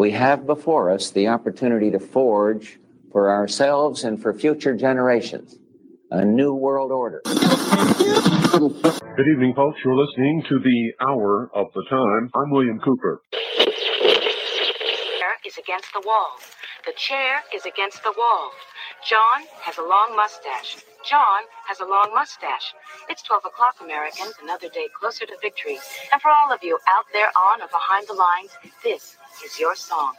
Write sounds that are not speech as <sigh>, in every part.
we have before us the opportunity to forge for ourselves and for future generations a new world order. Good evening, folks. You're listening to the Hour of the Time. I'm William Cooper. Chair Is against the wall. The chair is against the wall. John has a long mustache. John has a long mustache. It's 12 o'clock, Americans, another day closer to victory. And for all of you out there on or behind the lines, this is your song.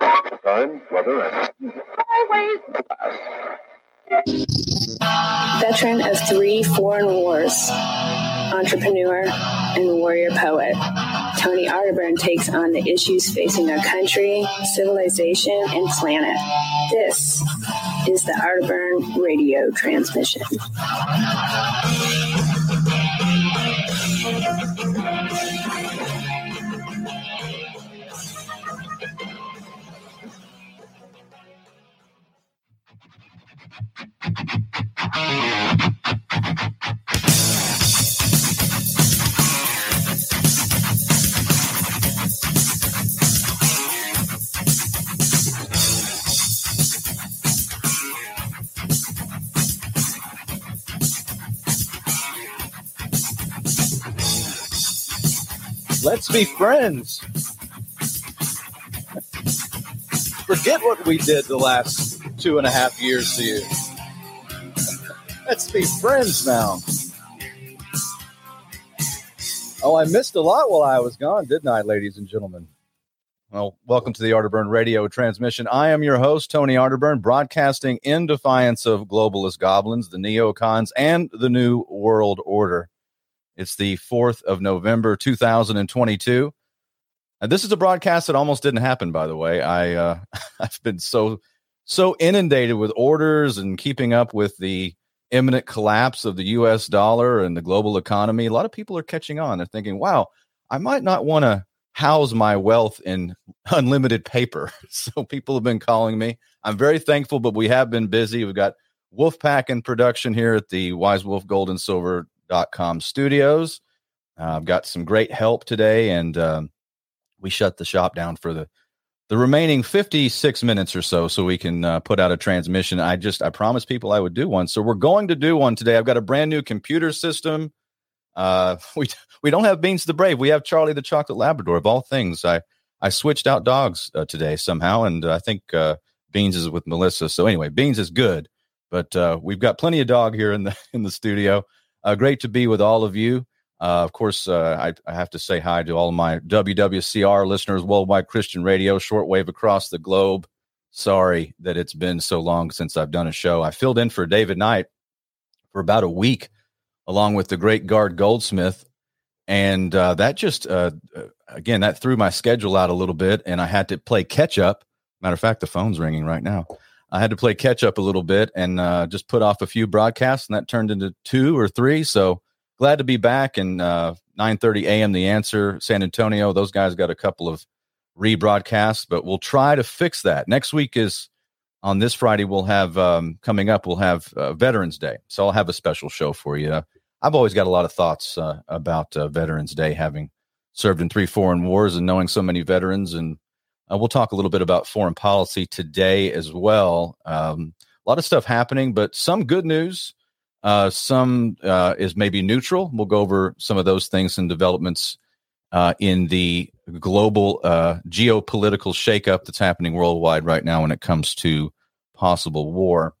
Time, weather, and highways. Veteran of three foreign wars, entrepreneur, and warrior poet, Tony Arterburn takes on the issues facing our country, civilization, and planet. This is the Arterburn radio transmission. Let's be friends. Forget what we did the last two and a half years to you. Let's be friends now. Oh, I missed a lot while I was gone, didn't I, ladies and gentlemen? Well, welcome to the Arterburn radio transmission. I am your host, Tony Arterburn, broadcasting in defiance of globalist goblins, the neocons, and the New World Order. It's the 4th of November, 2022. And this is a broadcast that almost didn't happen, by the way. I, uh, <laughs> I've been so, so inundated with orders and keeping up with the imminent collapse of the US dollar and the global economy. A lot of people are catching on. They're thinking, wow, I might not want to house my wealth in <laughs> unlimited paper. <laughs> So people have been calling me. I'm very thankful, but we have been busy. We've got Wolfpack in production here at the Wise Wolf Gold and Silver com studios. Uh, I've got some great help today, and um, we shut the shop down for the the remaining 56 minutes or so so we can uh, put out a transmission. I just i promised people i would do one. So we're going to do one today. I've got a brand new computer system. Uh, <laughs> we we don't have beans the brave. We have charlie the chocolate labrador of all things. I i switched out dogs uh, today somehow and i think uh, beans is with melissa. So anyway beans is good but uh, we've got plenty of dog here in the <laughs> in the studio. Uh, great to be with all of you. Uh, of course, uh, I, I, have to say hi to all my WWCR listeners, Worldwide Christian Radio, shortwave across the globe. Sorry that it's been so long since I've done a show. I filled in for David Knight for about a week, along with the great Gard Goldsmith. And uh, that just, again, that threw my schedule out a little bit, and I had to play catch up. Matter of fact, the phone's ringing right now. I had to play catch up a little bit and uh, just put off a few broadcasts, and that turned into two or three. So glad to be back. And uh, 9:30 a.m. The Answer, San Antonio. Those guys got a couple of rebroadcasts, but we'll try to fix that. Next week is on this Friday. We'll have um, coming up. We'll have uh, Veterans Day, so I'll have a special show for you. I've always got a lot of thoughts uh, about uh, Veterans Day, having served in three foreign wars and knowing so many veterans and uh, we'll talk a little bit about foreign policy today as well. Um, a lot of stuff happening, but some good news. Uh, some uh, is maybe neutral. We'll go over some of those things and developments uh, in the global uh, geopolitical shakeup that's happening worldwide right now when it comes to possible war.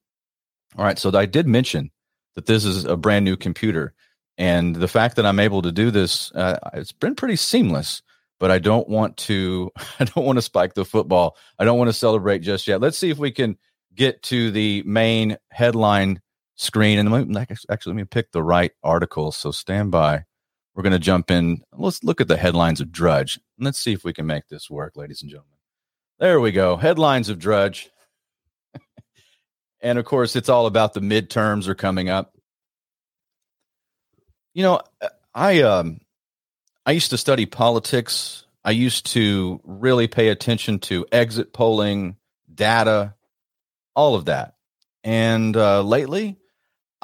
All right, so I did mention that this is a brand new computer, and the fact that I'm able to do this, uh, it's been pretty seamless but I don't want to <laughs> I don't want to spike the football. I don't want to celebrate just yet. Let's see if we can get to the main headline screen and let me, actually let me pick the right article. So stand by. We're going to jump in. Let's look at the headlines of Drudge. And Let's see if we can make this work, ladies and gentlemen. There we go. Headlines of Drudge. and of course, it's all about the midterms are coming up. You know, I um I used to study politics. I used to really pay attention to exit polling, data, all of that. And uh, lately,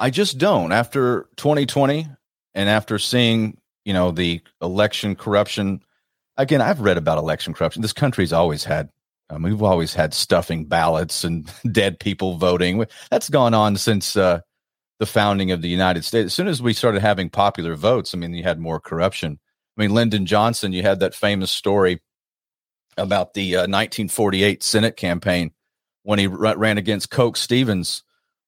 I just don't. After 2020 and after seeing, you know, the election corruption again, I've read about election corruption. This country's always had. I mean, we've always had stuffing ballots and <laughs> dead people voting. That's gone on since uh, the founding of the United States. As soon as we started having popular votes, I mean, you had more corruption. I mean, Lyndon Johnson, you had that famous story about the uh, 1948 Senate campaign when he ran against Coke Stevens,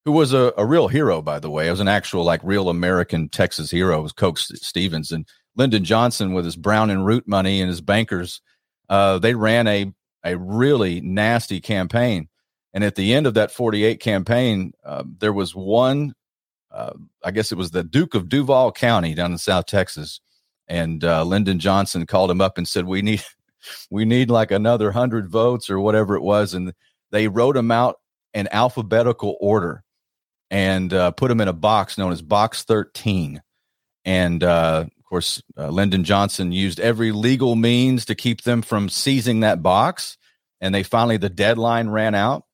who was a, a real hero, by the way. It was an actual, like, real American Texas hero, was Coke Stevens. And Lyndon Johnson, with his Brown and Root money and his bankers, uh, they ran a, a really nasty campaign. And at the end of that 48 campaign, uh, there was one, uh, I guess it was the Duke of Duval County down in South Texas. And uh, Lyndon Johnson called him up and said, We need we need like another hundred votes or whatever it was. And they wrote them out in alphabetical order and uh, put them in a box known as Box 13. And uh, of course, uh, Lyndon Johnson used every legal means to keep them from seizing that box. And they finally, the deadline ran out.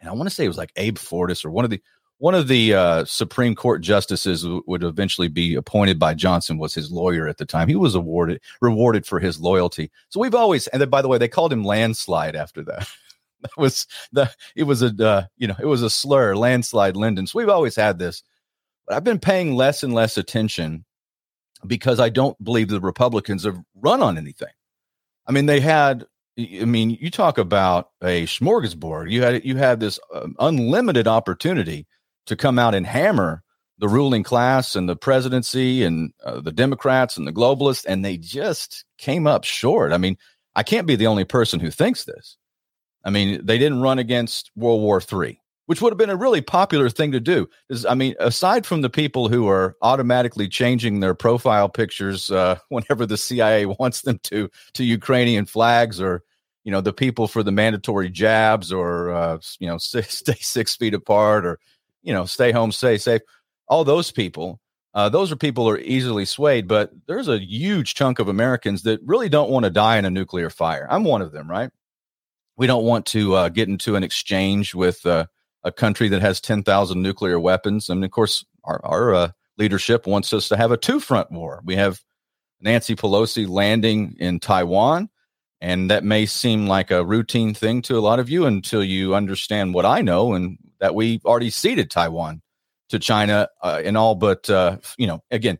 And I want to say it was like Abe Fortas or one of the one of the uh, Supreme Court justices w- would eventually be appointed by Johnson was his lawyer at the time. He was awarded rewarded for his loyalty. So we've always and then, by the way, they called him landslide after that. <laughs> that <laughs> was the it was a uh, you know it was a slur landslide Lyndon. So we've always had this, but I've been paying less and less attention because I don't believe the Republicans have run on anything. I mean, they had I mean, you talk about a smorgasbord. You had you had this um, unlimited opportunity to come out and hammer the ruling class and the presidency and uh, the Democrats and the globalists, and they just came up short. I mean, I can't be the only person who thinks this. I mean, they didn't run against World War III, which would have been a really popular thing to do. I mean, aside from the people who are automatically changing their profile pictures uh, <laughs> whenever the CIA wants them to to Ukrainian flags, or you know, the people for the mandatory jabs, or uh, you know, <laughs> stay six feet apart, or you know, stay home, stay safe. All those people, uh, those are people are easily swayed, but there's a huge chunk of Americans that really don't want to die in a nuclear fire. I'm one of them, right? We don't want to uh, get into an exchange with uh, a country that has 10,000 nuclear weapons. And of course, our, our uh, leadership wants us to have a two front war. We have Nancy Pelosi landing in Taiwan. And that may seem like a routine thing to a lot of you until you understand what I know and that we already ceded Taiwan to China uh, in all but, uh, you know, again,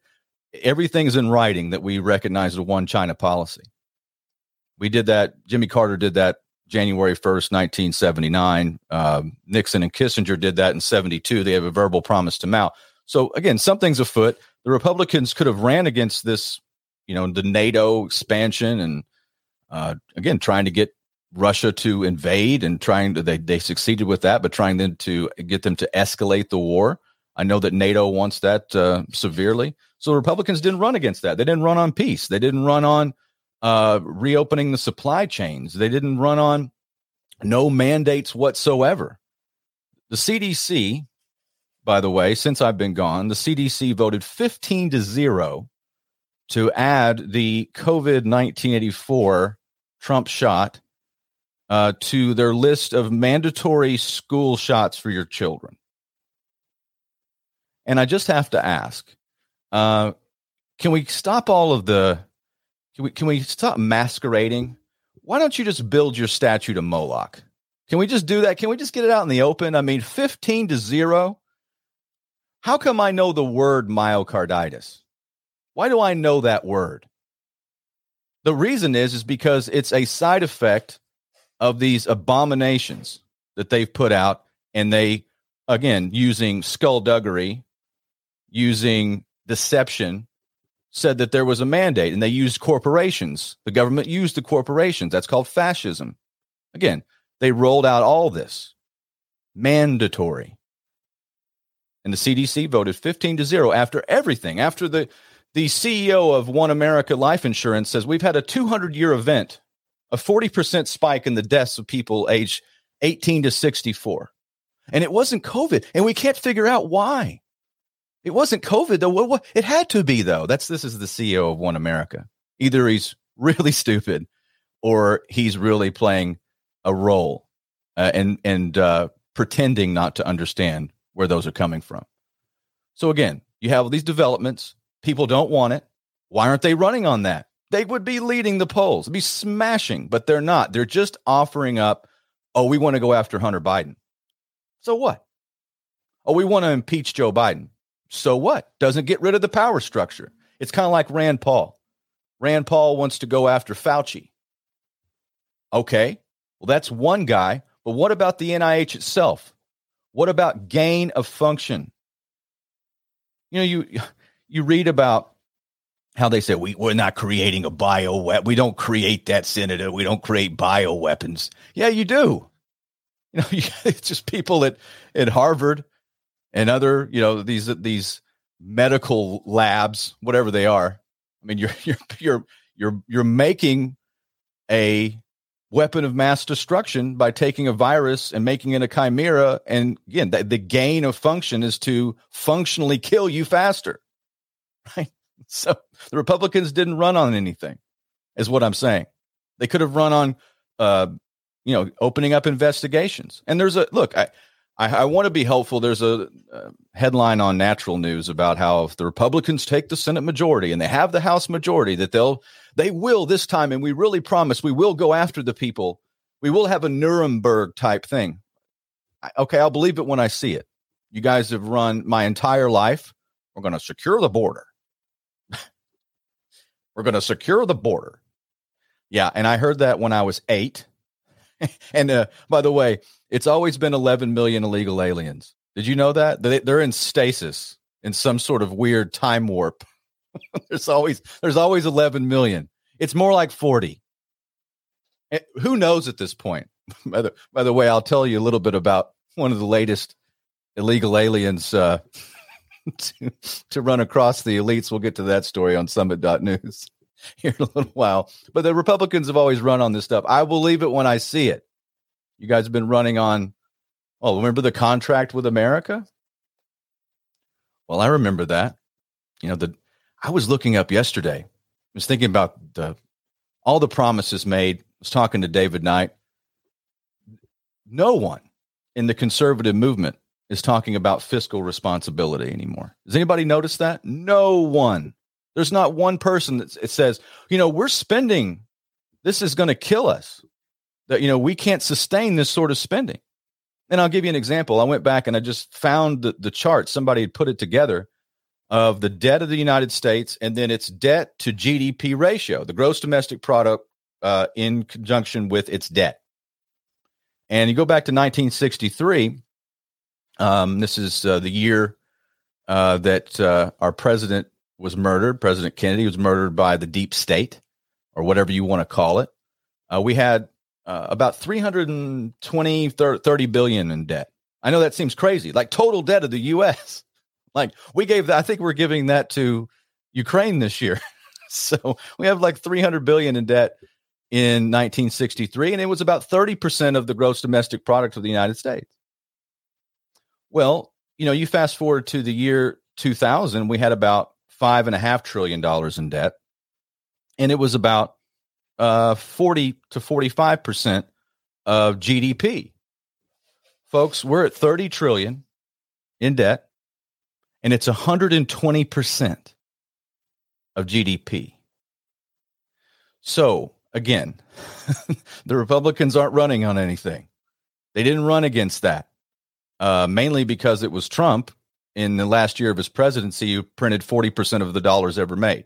everything's in writing that we recognize the one China policy. We did that. Jimmy Carter did that January 1st, 1979. Um, Nixon and Kissinger did that in 72. They have a verbal promise to Mao. So again, something's afoot. The Republicans could have ran against this, you know, the NATO expansion and uh, again, trying to get Russia to invade and trying to they they succeeded with that, but trying then to get them to escalate the war. I know that NATO wants that uh, severely. So Republicans didn't run against that. They didn't run on peace. They didn't run on uh, reopening the supply chains. They didn't run on no mandates whatsoever. The CDC, by the way, since I've been gone, the CDC voted 15 to 0 to add the COVID 1984 Trump shot uh, to their list of mandatory school shots for your children. And I just have to ask uh, can we stop all of the, can we, can we stop masquerading? Why don't you just build your statue to Moloch? Can we just do that? Can we just get it out in the open? I mean, 15 to 0. How come I know the word myocarditis? Why do I know that word? The reason is is because it's a side effect of these abominations that they've put out and they again using skullduggery using deception said that there was a mandate and they used corporations the government used the corporations that's called fascism again they rolled out all this mandatory and the cdc voted 15 to 0 after everything after the the ceo of one america life insurance says we've had a 200 year event a 40% spike in the deaths of people aged 18 to 64. And it wasn't COVID. And we can't figure out why. It wasn't COVID though. It had to be though. That's this is the CEO of One America. Either he's <laughs> really stupid or he's really playing a role uh, and and uh, pretending not to understand where those are coming from. So again, you have these developments. People don't want it. Why aren't they running on that? they would be leading the polls, be smashing, but they're not. They're just offering up, oh, we want to go after Hunter Biden. So what? Oh, we want to impeach Joe Biden. So what? Doesn't get rid of the power structure. It's kind of like Rand Paul. Rand Paul wants to go after Fauci. Okay, well, that's one guy. But what about the NIH itself? What about gain of function? You know, you you read about how they say we, we're not creating a bio weapon. We don't create that, Senator. We don't create bio weapons. Yeah, you do. You know, <laughs> it's just people at, at Harvard and other, you know, these these medical labs, whatever they are. I mean, <laughs> you're you're you're you're you're making a weapon of mass destruction by taking a virus and making it a chimera. And again, the, the gain of function is to functionally kill you faster, <laughs> right? So the Republicans didn't run on anything, is what I'm saying. They could have run on, uh, you know, opening up investigations. And there's a look. I I, I want to be helpful. There's a, a, headline on Natural News about how if the Republicans take the Senate majority and they have the House majority, that they'll they will this time, and we really promise we will go after the people. We will have a Nuremberg type thing. I, okay, I'll believe it when I see it. You guys have run my entire life. We're going to secure the border. <laughs> We're going to secure the border. Yeah, and I heard that when I was eight. <laughs> and uh, by the way, it's always been 11 million illegal aliens. Did you know that? They're in stasis in some sort of weird time warp. <laughs> there's always there's always 11 million. It's more like 40. Eh, who knows at this point? <laughs> by, the, by the way, I'll tell you a little bit about one of the latest illegal aliens uh, <laughs> to, to run across the elites. We'll get to that story on summit.news here in a little while. But the Republicans have always run on this stuff. I believe it when I see it. You guys have been running on, oh, remember the contract with America? Well, I remember that. You know, the I was looking up yesterday. I was thinking about the all the promises made. I was talking to David Knight. No one in the conservative movement is talking about fiscal responsibility anymore. Does anybody notice that? No one. There's not one person that says, you know, we're spending. This is going to kill us. That you know we can't sustain this sort of spending. And I'll give you an example. I went back and I just found the, the chart. Somebody had put it together of the debt of the United States and then its debt to GDP ratio, the gross domestic product uh, in conjunction with its debt. And you go back to 1963. Um, this is uh, the year uh, that uh, our president was murdered. President Kennedy was murdered by the deep state, or whatever you want to call it. Uh, we had uh, about 320, 30 billion in debt. I know that seems crazy, like total debt of the U.S. <laughs> Like we gave that, I think we're giving that to Ukraine this year. <laughs> so we have like 300 billion in debt in 1963, and it was about 30% of the gross domestic product of the United States. Well, you know, you fast forward to the year 2000, we had about five and a half trillion dollars in debt, and it was about uh, 40 to 45 percent of GDP. Folks, we're at 30 trillion in debt, and it's 120 percent of GDP. So again, <laughs> the Republicans aren't running on anything. They didn't run against that, uh, mainly because it was Trump in the last year of his presidency who printed 40% of the dollars ever made,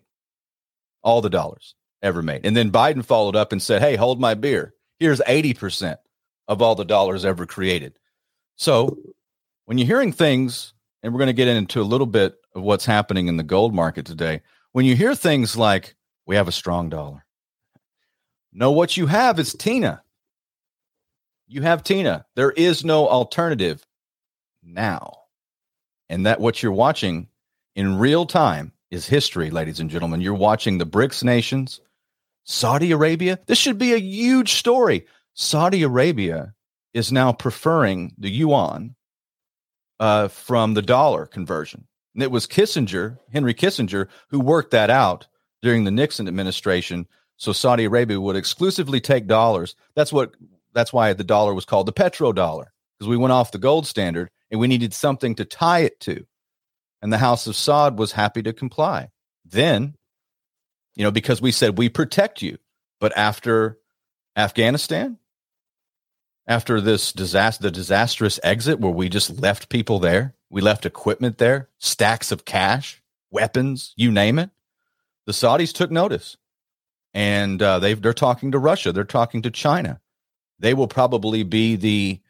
all the dollars ever made. And then Biden followed up and said, Hey, hold my beer. Here's 80% of all the dollars ever created. So when you're hearing things, and we're going to get into a little bit of what's happening in the gold market today, when you hear things like, We have a strong dollar, know what you have is Tina. You have Tina. There is no alternative now. And that what you're watching in real time is history, ladies and gentlemen. You're watching the BRICS nations Saudi Arabia, this should be a huge story. Saudi Arabia is now preferring the yuan uh, from the dollar conversion. And it was Kissinger, Henry Kissinger, who worked that out during the Nixon administration. So Saudi Arabia would exclusively take dollars. That's what. That's why the dollar was called the petrodollar because we went off the gold standard and we needed something to tie it to. And the House of Saud was happy to comply. Then you know, because we said we protect you. But after Afghanistan, after this disaster, the disastrous exit where we just left people there, we left equipment there, stacks of cash, weapons, you name it. The Saudis took notice, and uh, they they're talking to Russia, they're talking to China. They will probably be the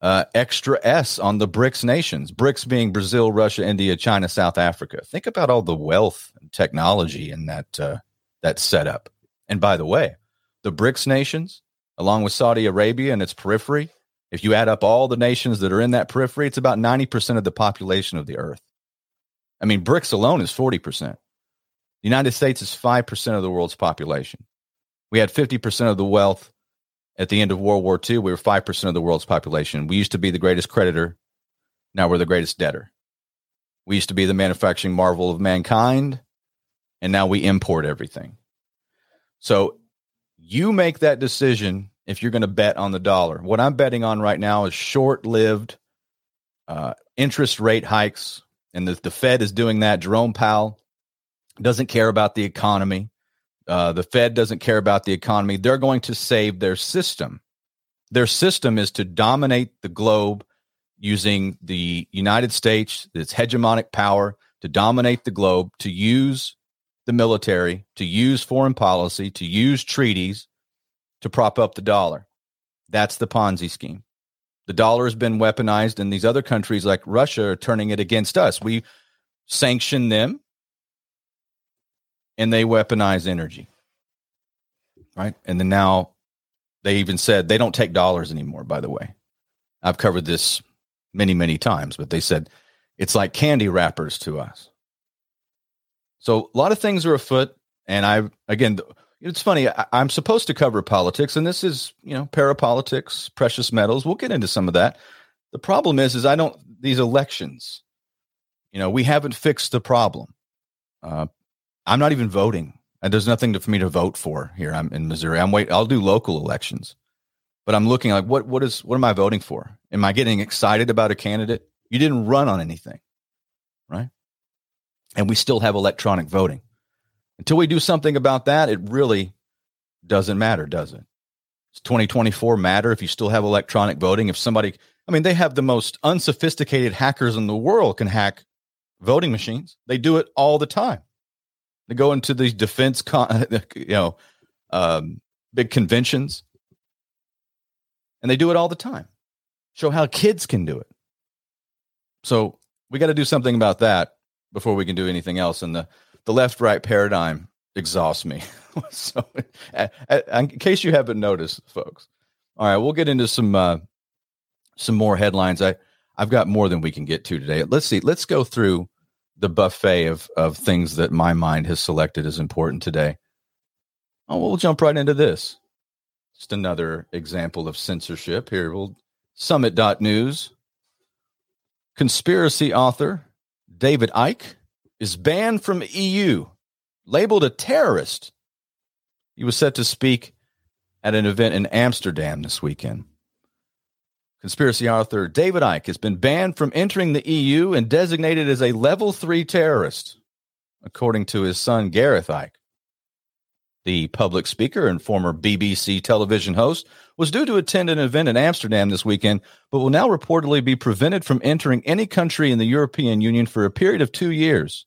uh, extra S on the BRICS nations. BRICS being Brazil, Russia, India, China, South Africa. Think about all the wealth and technology in that uh, that setup. And by the way, the BRICS nations, along with Saudi Arabia and its periphery, if you add up all the nations that are in that periphery, it's about 90% of the population of the earth. I mean, BRICS alone is 40%. The United States is 5% of the world's population. We had 50% of the wealth at the end of World War II. We were 5% of the world's population. We used to be the greatest creditor. Now we're the greatest debtor. We used to be the manufacturing marvel of mankind. And now we import everything. So you make that decision if you're going to bet on the dollar. What I'm betting on right now is short lived uh, interest rate hikes. And the, the Fed is doing that. Jerome Powell doesn't care about the economy. Uh, the Fed doesn't care about the economy. They're going to save their system. Their system is to dominate the globe using the United States, its hegemonic power, to dominate the globe, to use the military, to use foreign policy, to use treaties to prop up the dollar. That's the Ponzi scheme. The dollar has been weaponized, and these other countries like Russia are turning it against us. We sanction them, and they weaponize energy. Right. And then now they even said they don't take dollars anymore, by the way. I've covered this many, many times, but they said it's like candy wrappers to us. So a lot of things are afoot. And I, again, it's funny. I, am supposed to cover politics, and this is, you know, parapolitics, precious metals. We'll get into some of that. The problem is, is I don't these elections. You know, we haven't fixed the problem. Uh, I'm not even voting, and there's nothing to, for me to vote for here. I'm in Missouri. I'm wait. I'll do local elections, but I'm looking like what what is what am I voting for? Am I getting excited about a candidate? You didn't run on anything, right? And we still have electronic voting. Until we do something about that, it really doesn't matter, does it? Does 2024 matter if you still have electronic voting? If somebody, I mean, they have the most unsophisticated hackers in the world can hack voting machines. They do it all the time. They go into these defense, con- <laughs> you know, um, big conventions, and they do it all the time. Show how kids can do it. So we got to do something about that before we can do anything else. And the the left right paradigm exhausts me. <laughs> so, in case you haven't noticed, folks. All right, we'll get into some uh, some more headlines. I I've got more than we can get to today. Let's see. Let's go through the buffet of of things that my mind has selected as important today. Oh, we'll jump right into this. Just another example of censorship. Here, we'll summit.news. Conspiracy author David Icke is banned from EU, labeled a terrorist. He was set to speak at an event in Amsterdam this weekend. Conspiracy author David Icke has been banned from entering the EU and designated as a level three terrorist, according to his son Gareth Icke. The public speaker and former BBC television host was due to attend an event in Amsterdam this weekend, but will now reportedly be prevented from entering any country in the European Union for a period of two years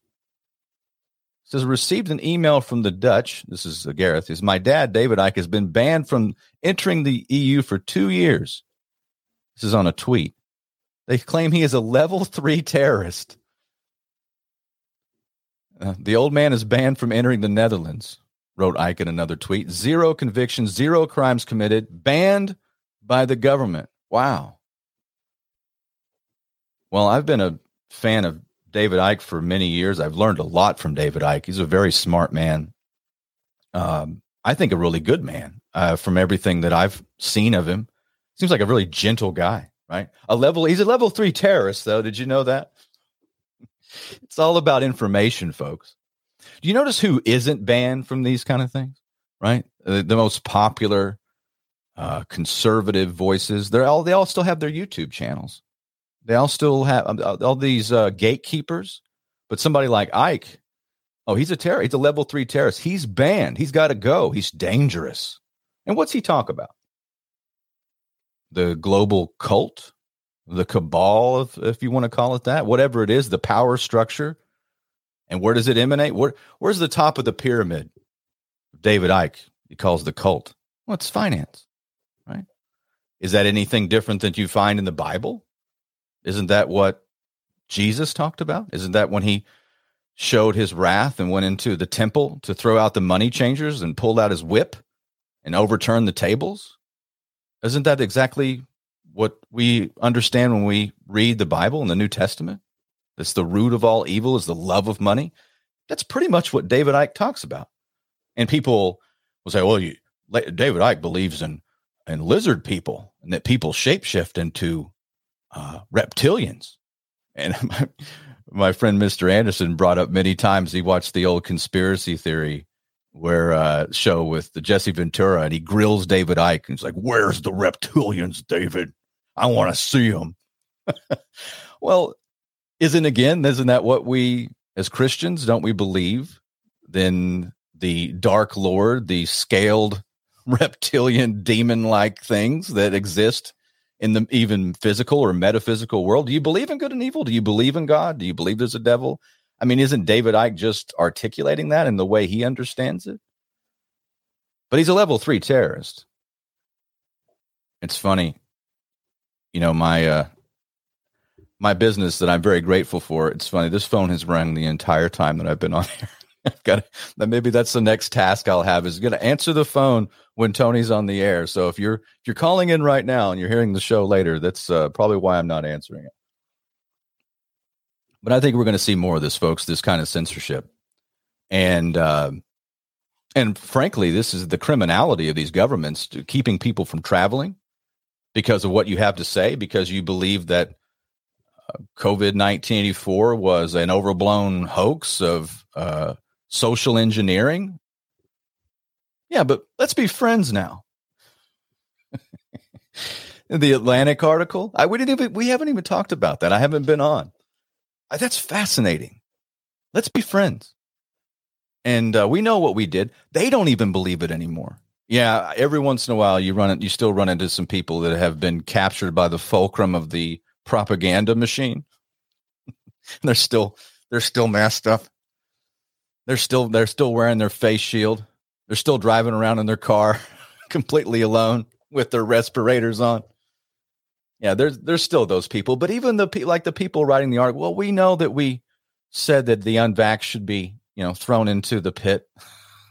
says received an email from the Dutch. This is uh, Gareth. Is my dad David Icke has been banned from entering the EU for two years. This is on a tweet. They claim he is a level three terrorist. Uh, the old man is banned from entering the Netherlands, wrote Icke in another tweet. Zero convictions, zero crimes committed, banned by the government. Wow. Well, I've been a fan of David Icke for many years. I've learned a lot from David Icke. He's a very smart man. Um, I think a really good man uh, from everything that I've seen of him. Seems like a really gentle guy, right? A level, he's a level three terrorist, though. Did you know that? <laughs> it's all about information, folks. Do you notice who isn't banned from these kind of things, right? The, the most popular uh, conservative voices, they're all, they all still have their YouTube channels. They all still have um, all these uh, gatekeepers, but somebody like Icke, Oh, he's a terror. He's a level three terrorist. He's banned. He's got to go. He's dangerous. And what's he talk about? The global cult, the cabal, if, if you want to call it that, whatever it is, the power structure. And where does it emanate? Where, where's the top of the pyramid? David Icke, he calls the cult. Well, it's finance, right? Is that anything different than you find in the Bible? Isn't that what Jesus talked about? Isn't that when he showed his wrath and went into the temple to throw out the money changers and pulled out his whip and overturned the tables? Isn't that exactly what we understand when we read the Bible in the New Testament? It's the root of all evil is the love of money. That's pretty much what David Icke talks about. And people will say, well, you, David Icke believes in, in lizard people and that people shapeshift into uh, reptilians. And my, <laughs> my friend Mr. Anderson brought up many times he watched the old conspiracy theory where uh show with the Jesse Ventura and he grills David Icke and he's like, Where's the reptilians, David? I want to see them. <laughs> well, isn't again, isn't that what we as Christians don't we believe? Then the dark lord, the scaled <laughs> reptilian demon like things that exist in the even physical or metaphysical world. Do you believe in good and evil? Do you believe in God? Do you believe there's a devil? I mean, isn't David Icke just articulating that in the way he understands it? But he's a level three terrorist. It's funny. You know, my uh my business that I'm very grateful for. It's funny. This phone has rung the entire time that I've been on <laughs> here. Got to, maybe that's the next task I'll have is going to answer the phone when Tony's on the air. So if you're if you're calling in right now and you're hearing the show later, that's uh, probably why I'm not answering it. But I think we're going to see more of this, folks. This kind of censorship, and uh, and frankly, this is the criminality of these governments keeping people from traveling because of what you have to say, because you believe that COVID nineteen eighty four was an overblown hoax of uh, social engineering yeah, but let's be friends now. <laughs> the Atlantic article, I we didn't even we haven't even talked about that. I haven't been on. That's fascinating. Let's be friends. And uh, we know what we did. They don't even believe it anymore. Yeah, every once in a while you run it. You still run into some people that have been captured by the fulcrum of the propaganda machine. <laughs> they're still they're still masked up. They're still they're still wearing their face shield. They're still driving around in their car <laughs> completely alone with their respirators on. Yeah, there's there's still those people, but even the like the people writing the article. Well, we know that we said that the unvax should be you know thrown into the pit.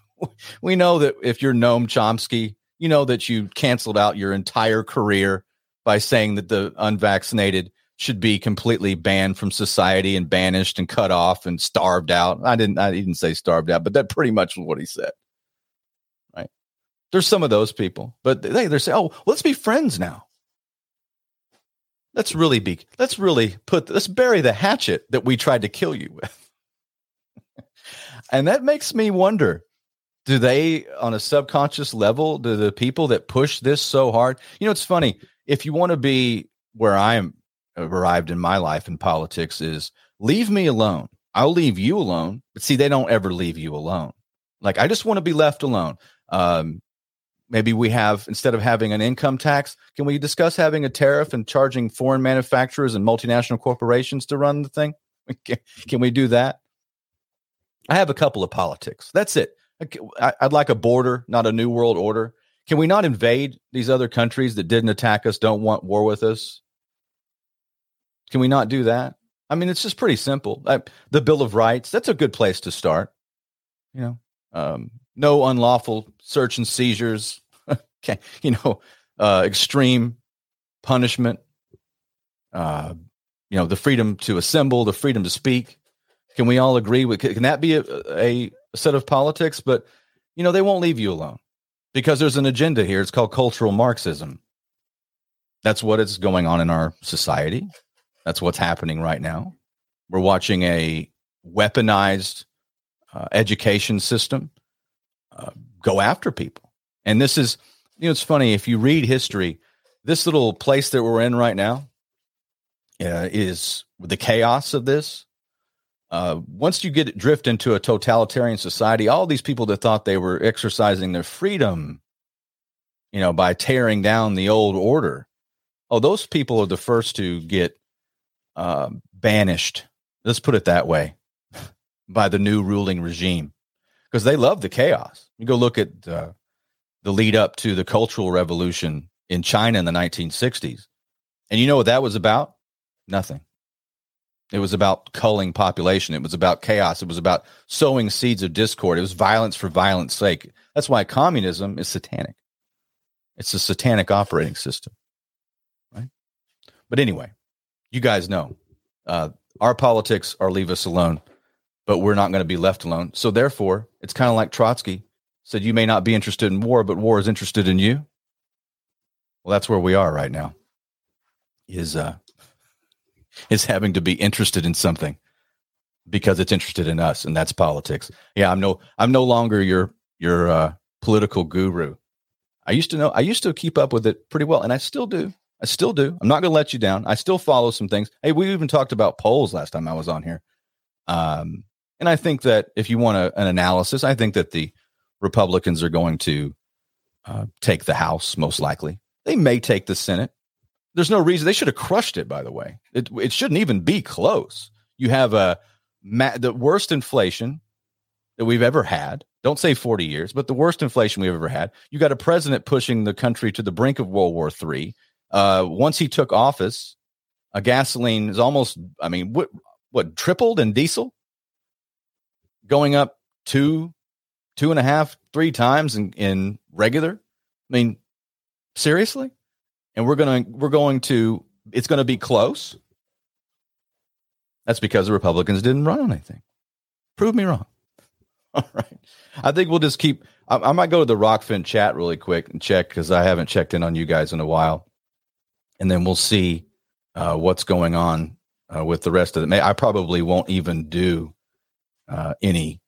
<laughs> we know that if you're Noam Chomsky, you know that you canceled out your entire career by saying that the unvaccinated should be completely banned from society and banished and cut off and starved out. I didn't I didn't say starved out, but that pretty much was what he said. Right. There's some of those people, but they they're saying, "Oh, well, let's be friends now." Let's really be. Let's really put. Let's bury the hatchet that we tried to kill you with. <laughs> and that makes me wonder: Do they, on a subconscious level, do the people that push this so hard? You know, it's funny. If you want to be where I am arrived in my life in politics, is leave me alone. I'll leave you alone. But see, they don't ever leave you alone. Like I just want to be left alone. Um, maybe we have instead of having an income tax can we discuss having a tariff and charging foreign manufacturers and multinational corporations to run the thing <laughs> can we do that i have a couple of politics that's it i'd like a border not a new world order can we not invade these other countries that didn't attack us don't want war with us can we not do that i mean it's just pretty simple the bill of rights that's a good place to start you know um, no unlawful search and seizures, <laughs> okay, you know, uh, extreme punishment, uh, you know, the freedom to assemble, the freedom to speak. Can we all agree with? Can that be a, a set of politics? But you know, they won't leave you alone because there's an agenda here. It's called cultural Marxism. That's what is going on in our society. That's what's happening right now. We're watching a weaponized uh, education system uh, go after people. And this is, you know, it's funny if you read history, this little place that we're in right now uh, is the chaos of this. Uh, once you get drift into a totalitarian society, all these people that thought they were exercising their freedom, you know, by tearing down the old order, oh, those people are the first to get uh, banished. Let's put it that way <laughs> by the new ruling regime because they love the chaos. You go look at uh, the lead up to the Cultural Revolution in China in the 1960s. And you know what that was about? Nothing. It was about culling population. It was about chaos. It was about sowing seeds of discord. It was violence for violence sake. That's why communism is satanic. It's a satanic operating system. Right? But anyway, you guys know uh, our politics are leave us alone, but we're not going to be left alone. So therefore, it's kind of like Trotsky said, you may not be interested in war, but war is interested in you. Well, that's where we are right now. Is uh is having to be interested in something because it's interested in us, and that's politics. Yeah, I'm no I'm no longer your your uh, political guru. I used to know I used to keep up with it pretty well, and I still do. I still do. I'm not going to let you down. I still follow some things. Hey, we even talked about polls last time I was on here. Um, and I think that if you want a, an analysis, I think that the Republicans are going to uh, take the House most likely. They may take the Senate. There's no reason they should have crushed it. By the way, it it shouldn't even be close. You have a the worst inflation that we've ever had. Don't say 40 years, but the worst inflation we've ever had. You got a president pushing the country to the brink of World War III. Uh, once he took office, a gasoline is almost, I mean, what, what tripled in diesel, going up two, two and a half, three times in, in regular. I mean, seriously? And we're going to we're going to it's going to be close. That's because the Republicans didn't run on anything. Prove me wrong. <laughs> All right. I think we'll just keep. I, I might go to the Rokfin chat really quick and check because I haven't checked in on you guys in a while, and then we'll see uh, what's going on uh, with the rest of it. I probably won't even do uh, any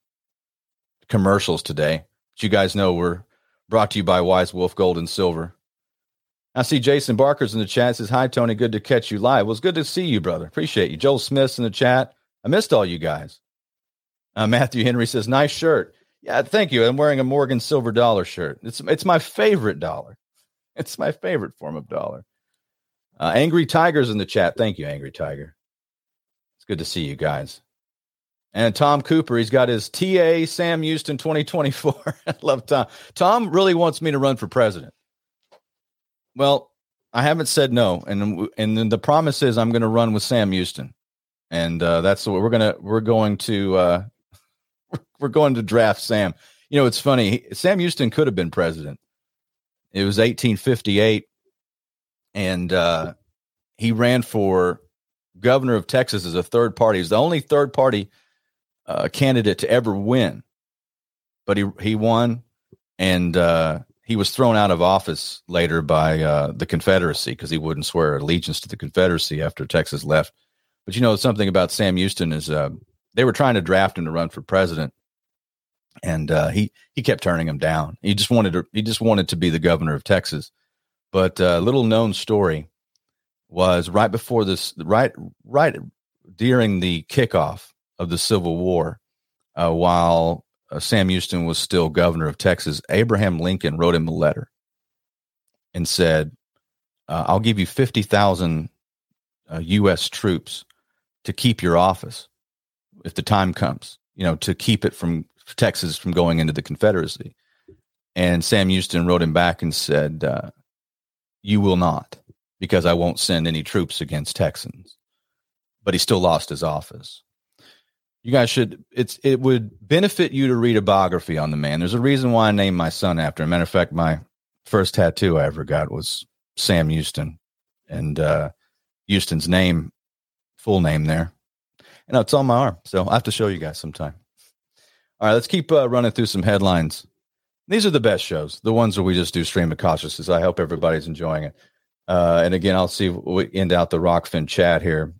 commercials today. But you guys know we're brought to you by Wise Wolf Gold and Silver. I see Jason Barker's in the chat. Says, Hi, Tony. Good to catch you live. Well, it's good to see you, brother. Appreciate you. Joel Smith's in the chat. I missed all you guys. Uh, Matthew Henry says, Nice shirt. Yeah, thank you. I'm wearing a Morgan Silver Dollar shirt. It's, it's my favorite dollar. <laughs> It's my favorite form of dollar. Uh, Angry Tiger's in the chat. Thank you, Angry Tiger. It's good to see you guys. And Tom Cooper, he's got his TA Sam Houston 2024. <laughs> I love Tom. Tom really wants me to run for president. Well, I haven't said no, and and the promise is I'm going to run with Sam Houston, and uh, that's what we're gonna we're going to uh, <laughs> we're going to draft Sam. You know, it's funny. Sam Houston could have been president. It was 1858, and uh, he ran for governor of Texas as a third party. He's the only third party uh, candidate to ever win, but he he won, and uh, he was thrown out of office later by uh, the Confederacy because he wouldn't swear allegiance to the Confederacy after Texas left. But you know something about Sam Houston is uh, they were trying to draft him to run for president, and uh, he he kept turning him down. He just wanted to he just wanted to be the governor of Texas. But a uh, little known story was right before this, right right during the kickoff of the Civil War, uh, while uh, Sam Houston was still governor of Texas, Abraham Lincoln wrote him a letter and said, uh, I'll give you 50,000 uh, U.S. troops to keep your office if the time comes, you know, to keep it from Texas from going into the Confederacy. And Sam Houston wrote him back and said, uh, You will not, because I won't send any troops against Texans. But he still lost his office you guys should it's it would benefit you to read a biography on the man. There's a reason why i named my son after him. Matter of fact my first tattoo i ever got was sam houston and uh houston's name full name there. And it's on my arm so i have to show you guys sometime. All right let's keep uh, running through some headlines. These are the best shows the ones where we just do stream of consciousness. I hope everybody's enjoying it. Uh, and again i'll see we end out the rokfin chat here.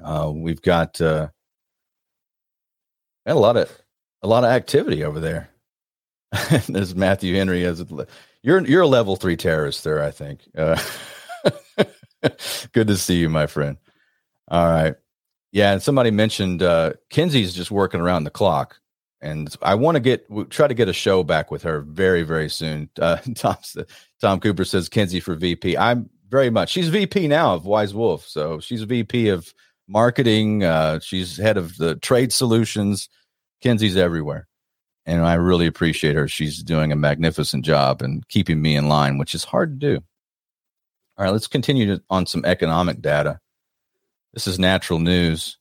Uh, we've got uh, a lot of a lot of activity over there. <laughs> There's Matthew Henry as you're you're a level three terrorist there. I think. Uh, <laughs> good to see you, my friend. All right. Yeah, and somebody mentioned uh, Kinsey's just working around the clock, and I want to get try to get a show back with her very very soon. <laughs> Uh, Tom Tom Cooper says Kinsey for VP. I'm very much. She's VP now of Wise Wolf, so she's VP of marketing. Uh, she's head of the trade solutions. Kenzie's everywhere, and I really appreciate her. She's doing a magnificent job and keeping me in line, which is hard to do. All right, let's continue on some economic data. This is natural news.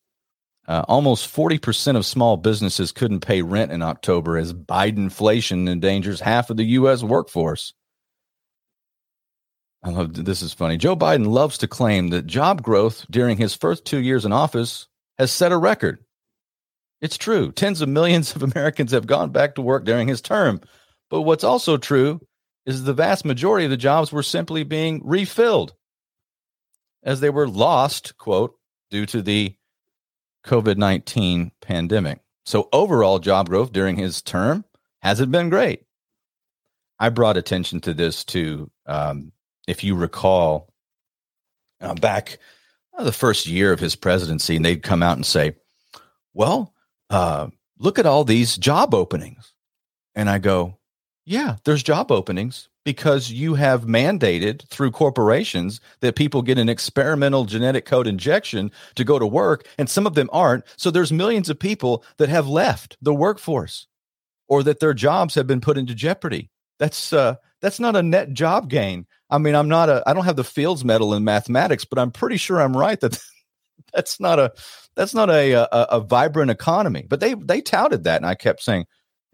Uh, almost 40% of small businesses couldn't pay rent in October as Biden inflation endangers half of the U.S. workforce. I love this is funny. Joe Biden loves to claim that job growth during his first two years in office has set a record. It's true. Tens of millions of Americans have gone back to work during his term. But what's also true is the vast majority of the jobs were simply being refilled as they were lost, quote, due to the COVID 19 pandemic. So, overall job growth during his term hasn't been great. I brought attention to this to, um, if you recall, uh, back uh, the first year of his presidency, and they'd come out and say, Well, uh, look at all these job openings. And I go, Yeah, there's job openings, because you have mandated through corporations that people get an experimental genetic code injection to go to work and some of them aren't. So there's millions of people that have left the workforce or that their jobs have been put into jeopardy. That's uh that's not a net job gain i mean i'm not a i don't have the fields medal in mathematics but i'm pretty sure i'm right that <laughs> that's not a that's not a, a, a vibrant economy but they they touted that and i kept saying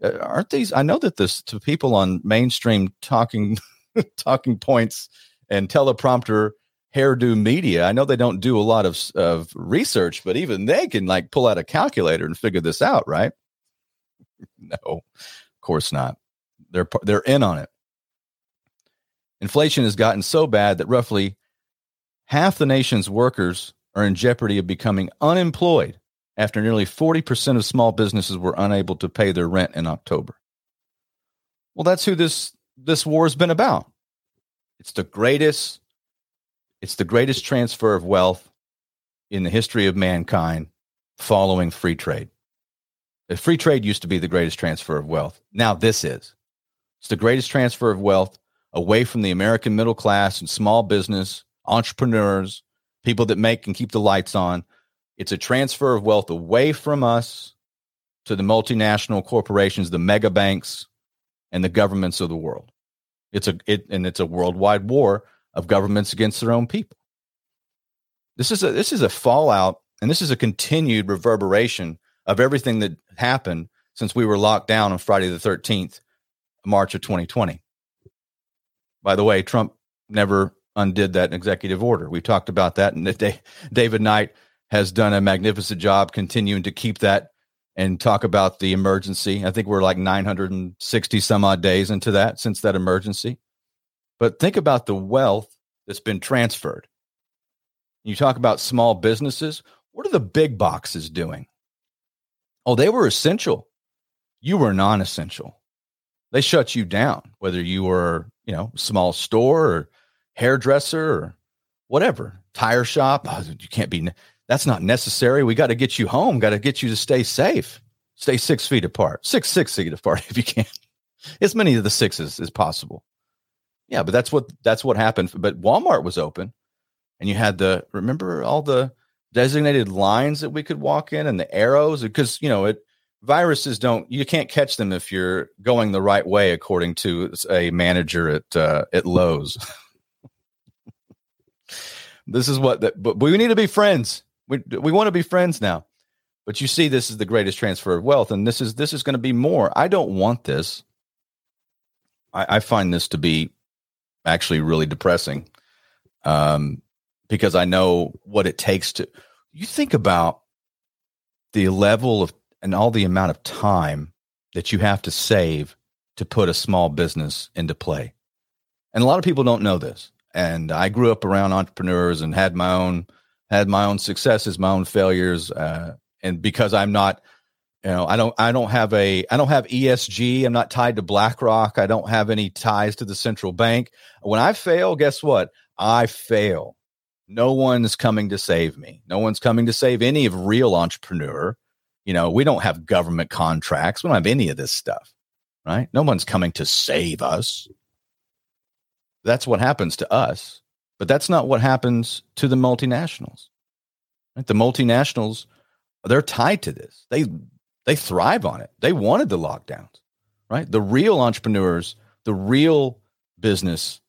uh, aren't these? I know that this to people on mainstream talking <laughs> talking points and teleprompter hairdo media. I know they don't do a lot of of research, but even they can like pull out a calculator and figure this out, right? <laughs> no, of course not. They're they're in on it. Inflation has gotten so bad that roughly half the nation's workers are in jeopardy of becoming unemployed after nearly 40% of small businesses were unable to pay their rent in October. Well, that's who this this war has been about. It's the greatest it's the greatest transfer of wealth in the history of mankind following free trade. If free trade used to be the greatest transfer of wealth. Now this is. It's the greatest transfer of wealth away from the American middle class and small business, entrepreneurs, people that make and keep the lights on it's a transfer of wealth away from us to the multinational corporations, the mega banks, and the governments of the world. It's a it, and it's a worldwide war of governments against their own people. This is a this is a fallout, and this is a continued reverberation of everything that happened since we were locked down on Friday the thirteenth, March of 2020. By the way, Trump never undid that executive order. We talked about that, and David Knight has done a magnificent job continuing to keep that and talk about the emergency. I think we're like 960 some odd days into that since that emergency. But think about the wealth that's been transferred. You talk about small businesses. What are the big boxes doing? Oh, they were essential. You were non essential. They shut you down, whether you were, you know, small store or hairdresser or whatever, tire shop. Oh, you can't be that's not necessary. We got to get you home, got to get you to stay safe. Stay six feet apart, six, six feet apart <laughs> if you can. As many of the sixes as possible. Yeah, but that's what that's what happened. But Walmart was open and you had the remember all the designated lines that we could walk in and the arrows because you know it viruses don't you can't catch them if you're going the right way according to a manager at uh, at Lowe's. <laughs> this is what but we need to be friends. We we want to be friends now. But you see, this is the greatest transfer of wealth, and this is this is going to be more. I don't want this. I, I find this to be actually really depressing, um, because I know what it takes to. You think about the level of and all the amount of time that you have to save to put a small business into play, and a lot of people don't know this. And I grew up around entrepreneurs and had my own had my own successes, my own failures, uh, and because I'm not, you know, I don't, I don't have a, I don't have ESG. I'm not tied to BlackRock. I don't have any ties to the central bank. When I fail, guess what? I fail. No one's coming to save me. No one's coming to save any of real entrepreneur. You know, we don't have government contracts. We don't have any of this stuff, right? No one's coming to save us. That's what happens to us, but that's not what happens to the multinationals. Right? The multinationals, they're tied to this. They they thrive on it. They wanted the lockdowns, right? The real entrepreneurs, the real business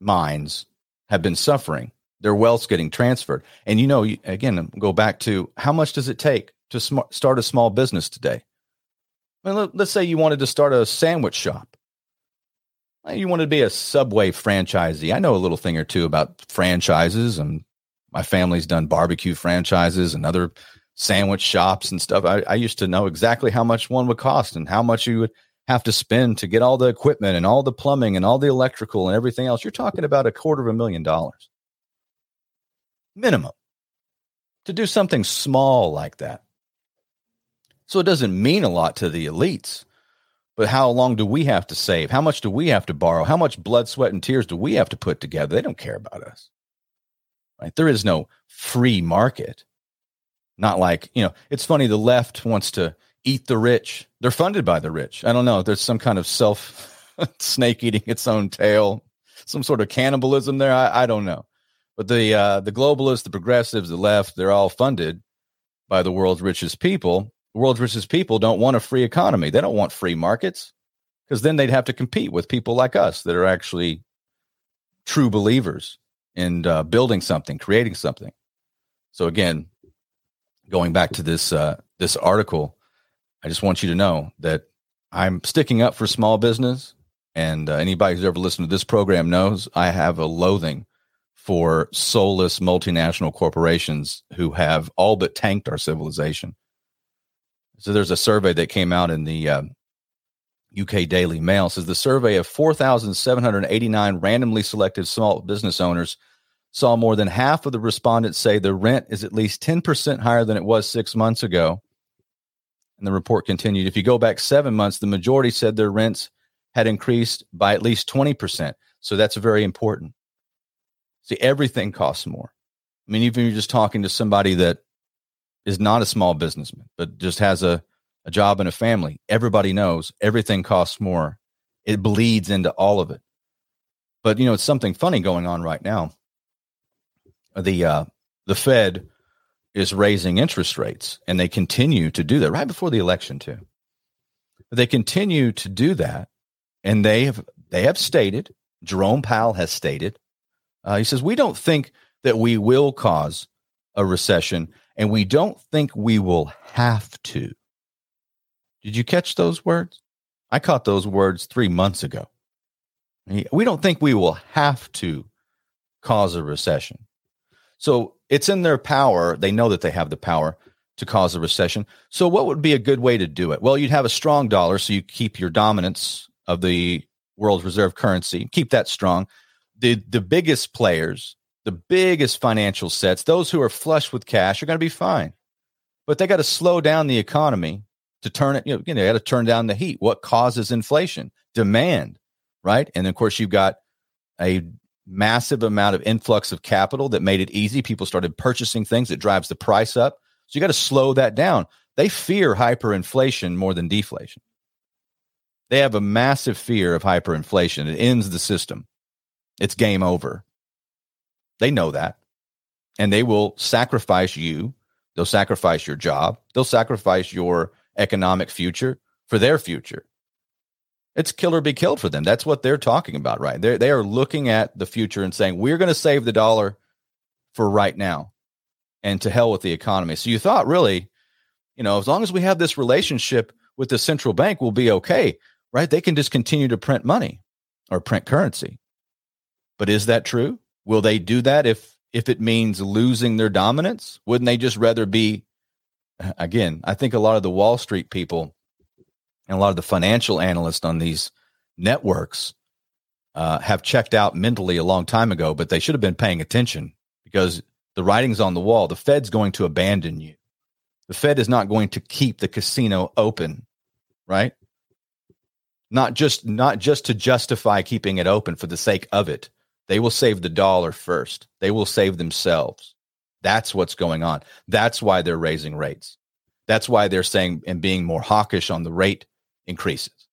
minds have been suffering. Their wealth's getting transferred. And you know, again, go back to how much does it take to sm- start a small business today? I mean, let, let's say you wanted to start a sandwich shop. You wanted to be a Subway franchisee. I know a little thing or two about franchises, and my family's done barbecue franchises and other sandwich shops and stuff. I, I used to know exactly how much one would cost and how much you would have to spend to get all the equipment and all the plumbing and all the electrical and everything else. You're talking about a quarter of a million dollars minimum to do something small like that. So it doesn't mean a lot to the elites. But how long do we have to save? How much do we have to borrow? How much blood, sweat, and tears do we have to put together? They don't care about us. Right? There is no free market. Not like, you know, it's funny the left wants to eat the rich. They're funded by the rich. I don't know. There's some kind of self <laughs> snake eating its own tail, some sort of cannibalism there. I, I don't know. But the uh, the globalists, the progressives, the left, they're all funded by the world's richest people. World's richest people don't want a free economy. They don't want free markets because then they'd have to compete with people like us that are actually true believers in uh, building something, creating something. So again, going back to this uh, this article, I just want you to know that I'm sticking up for small business, and uh, anybody who's ever listened to this program knows I have a loathing for soulless multinational corporations who have all but tanked our civilization. So there's a survey that came out in the uh, UK Daily Mail says the survey of 4,789 randomly selected small business owners saw more than half of the respondents say the rent is at least 10% higher than it was six months ago. And the report continued if you go back seven months, the majority said their rents had increased by at least 20%. So that's very important. See, everything costs more. I mean, even if you're just talking to somebody that is not a small businessman, but just has a, a job and a family, everybody knows everything costs more. It bleeds into all of it. But, you know, it's something funny going on right now. The, uh, the Fed is raising interest rates and they continue to do that right before the election too. They continue to do that and they have they have stated Jerome Powell has stated uh, he says, We don't think that we will cause a recession, and we don't think we will have to. Did you catch those words? I caught those words three months ago. We don't think we will have to cause a recession. So it's in their power. They know that they have the power to cause a recession. So, what would be a good way to do it? Well, you'd have a strong dollar, so you keep your dominance of the world's reserve currency, keep that strong the the biggest players, the biggest financial sets, those who are flush with cash are going to be fine. But they got to slow down the economy to turn it, you know, you they got to turn down the heat. What causes inflation? Demand, right? And of course you've got a massive amount of influx of capital that made it easy. People started purchasing things that drives the price up. So you got to slow that down. They fear hyperinflation more than deflation. They have a massive fear of hyperinflation. It ends the system. It's game over. They know that. And they will sacrifice you. They'll sacrifice your job. They'll sacrifice your economic future for their future. It's kill or be killed for them. That's what they're talking about, right? They're, they are looking at the future and saying, we're going to save the dollar for right now and to hell with the economy. So you thought, really, you know, as long as we have this relationship with the central bank, we'll be okay, right? They can just continue to print money or print currency. But is that true? Will they do that if if it means losing their dominance? Wouldn't they just rather be again, I think a lot of the Wall Street people and a lot of the financial analysts on these networks uh, have checked out mentally a long time ago, but they should have been paying attention because the writing's on the wall. The Fed's going to abandon you. The Fed is not going to keep the casino open, right? Not just not just to justify keeping it open for the sake of it They will save the dollar first. They will save themselves. That's what's going on. That's why they're raising rates. That's why they're saying and being more hawkish on the rate increases.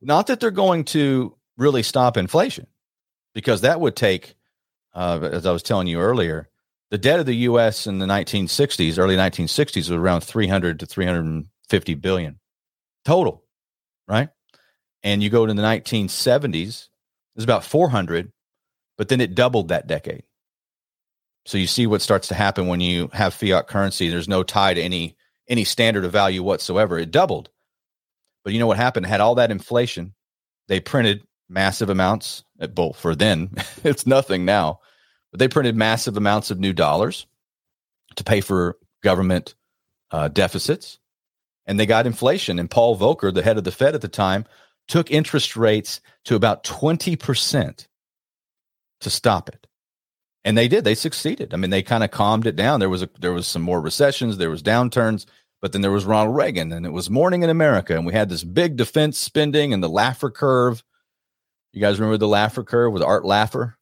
Not that they're going to really stop inflation, because that would take, uh, as I was telling you earlier, the debt of the U.S. in the 1960s, early 1960s, was around 300 to 350 billion total, right? And you go to the 1970s, it's about 400, but then it doubled that decade. So you see what starts to happen when you have fiat currency. There's no tie to any any standard of value whatsoever. It doubled. But you know what happened? It Had all that inflation. They printed massive amounts. At, well, for then, <laughs> it's nothing now. But they printed massive amounts of new dollars to pay for government uh, deficits. And they got inflation. And Paul Volcker, the head of the Fed at the time, took interest rates to about 20% to stop it. And they did. They succeeded. I mean, they kind of calmed it down. There was a, there was some more recessions, there was downturns, but then there was Ronald Reagan and it was morning in America and we had this big defense spending and the Laffer curve. You guys remember the Laffer curve with Art Laffer?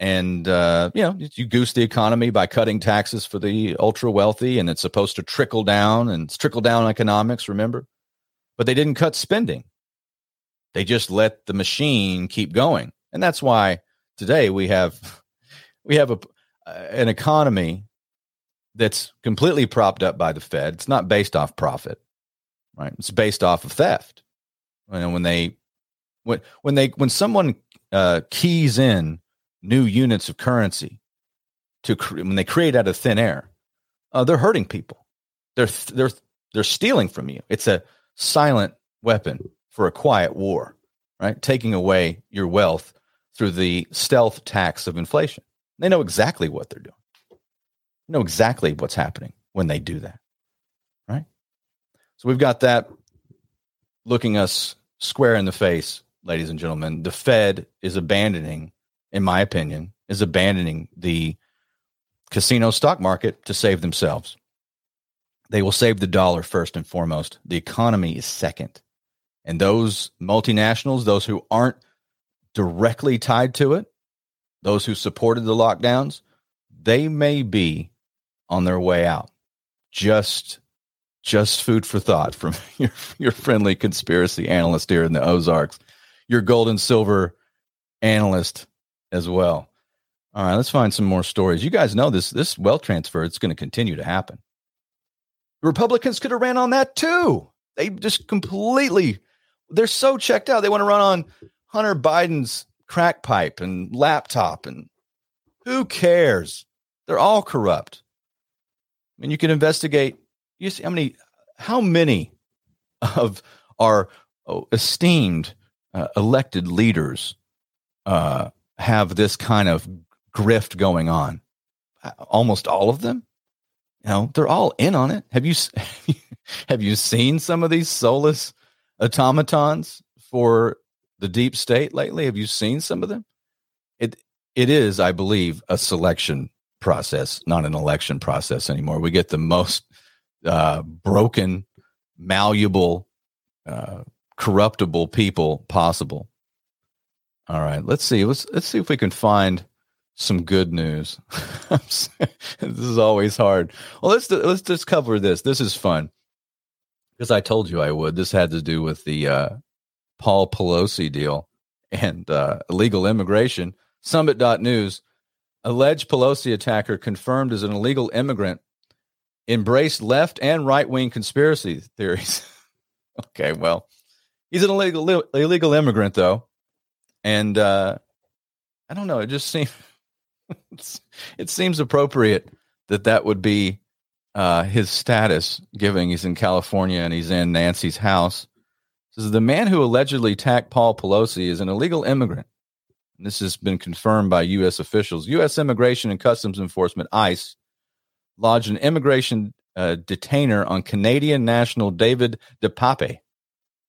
And uh, you know, you goose the economy by cutting taxes for the ultra wealthy and it's supposed to trickle down and it's trickle down economics, remember? But they didn't cut spending. They just let the machine keep going. And that's why today we have we have a an economy that's completely propped up by the Fed. It's not based off profit, right? It's based off of theft. And when they when when they when someone uh, keys in new units of currency to cre- when they create out of thin air, uh, they're hurting people. They're they're they're stealing from you. It's a silent weapon for a quiet war, right? Taking away your wealth through the stealth tax of inflation. They know exactly what they're doing. They know exactly what's happening when they do that. Right? So we've got that looking us square in the face, ladies and gentlemen. The Fed is abandoning, in my opinion, is abandoning the casino stock market to save themselves. They will save the dollar first and foremost. The economy is second. And those multinationals, those who aren't directly tied to it, those who supported the lockdowns, they may be on their way out. Just just food for thought from <laughs> your your friendly conspiracy analyst here in the Ozarks, your gold and silver analyst as well. All right, let's find some more stories. You guys know this this wealth transfer it's going to continue to happen. Republicans could have ran on that too. They just completely they're so checked out. They want to run on Hunter Biden's crack pipe and laptop and who cares? They're all corrupt. I mean, you can investigate. You see how many, how many of our oh, esteemed uh, elected leaders uh, have this kind of grift going on? Almost all of them. You know, they're all in on it. Have you <laughs> have you seen some of these soulless automatons for the deep state lately? Have you seen some of them? It it is, I believe, a selection process, not an election process anymore. We get the most uh, broken, malleable, uh, corruptible people possible. All right, let's see. Let's let's see if we can find some good news. <laughs> this is always hard. Well, let's let's just cover this. This is fun because I told you I would. This had to do with the uh, Paul Pelosi deal and uh, illegal immigration. Summit.news alleged Pelosi attacker confirmed as an illegal immigrant embraced left and right wing conspiracy theories. <laughs> okay, well, he's an illegal illegal immigrant though, and uh, I don't know. It just seems <laughs> it seems appropriate that that would be uh, his status, given he's in California and he's in Nancy's house. Says the man who allegedly attacked Paul Pelosi is an illegal immigrant. This has been confirmed by U.S. officials. U.S. Immigration and Customs Enforcement (ICE) lodged an immigration uh, detainer on Canadian national David DePape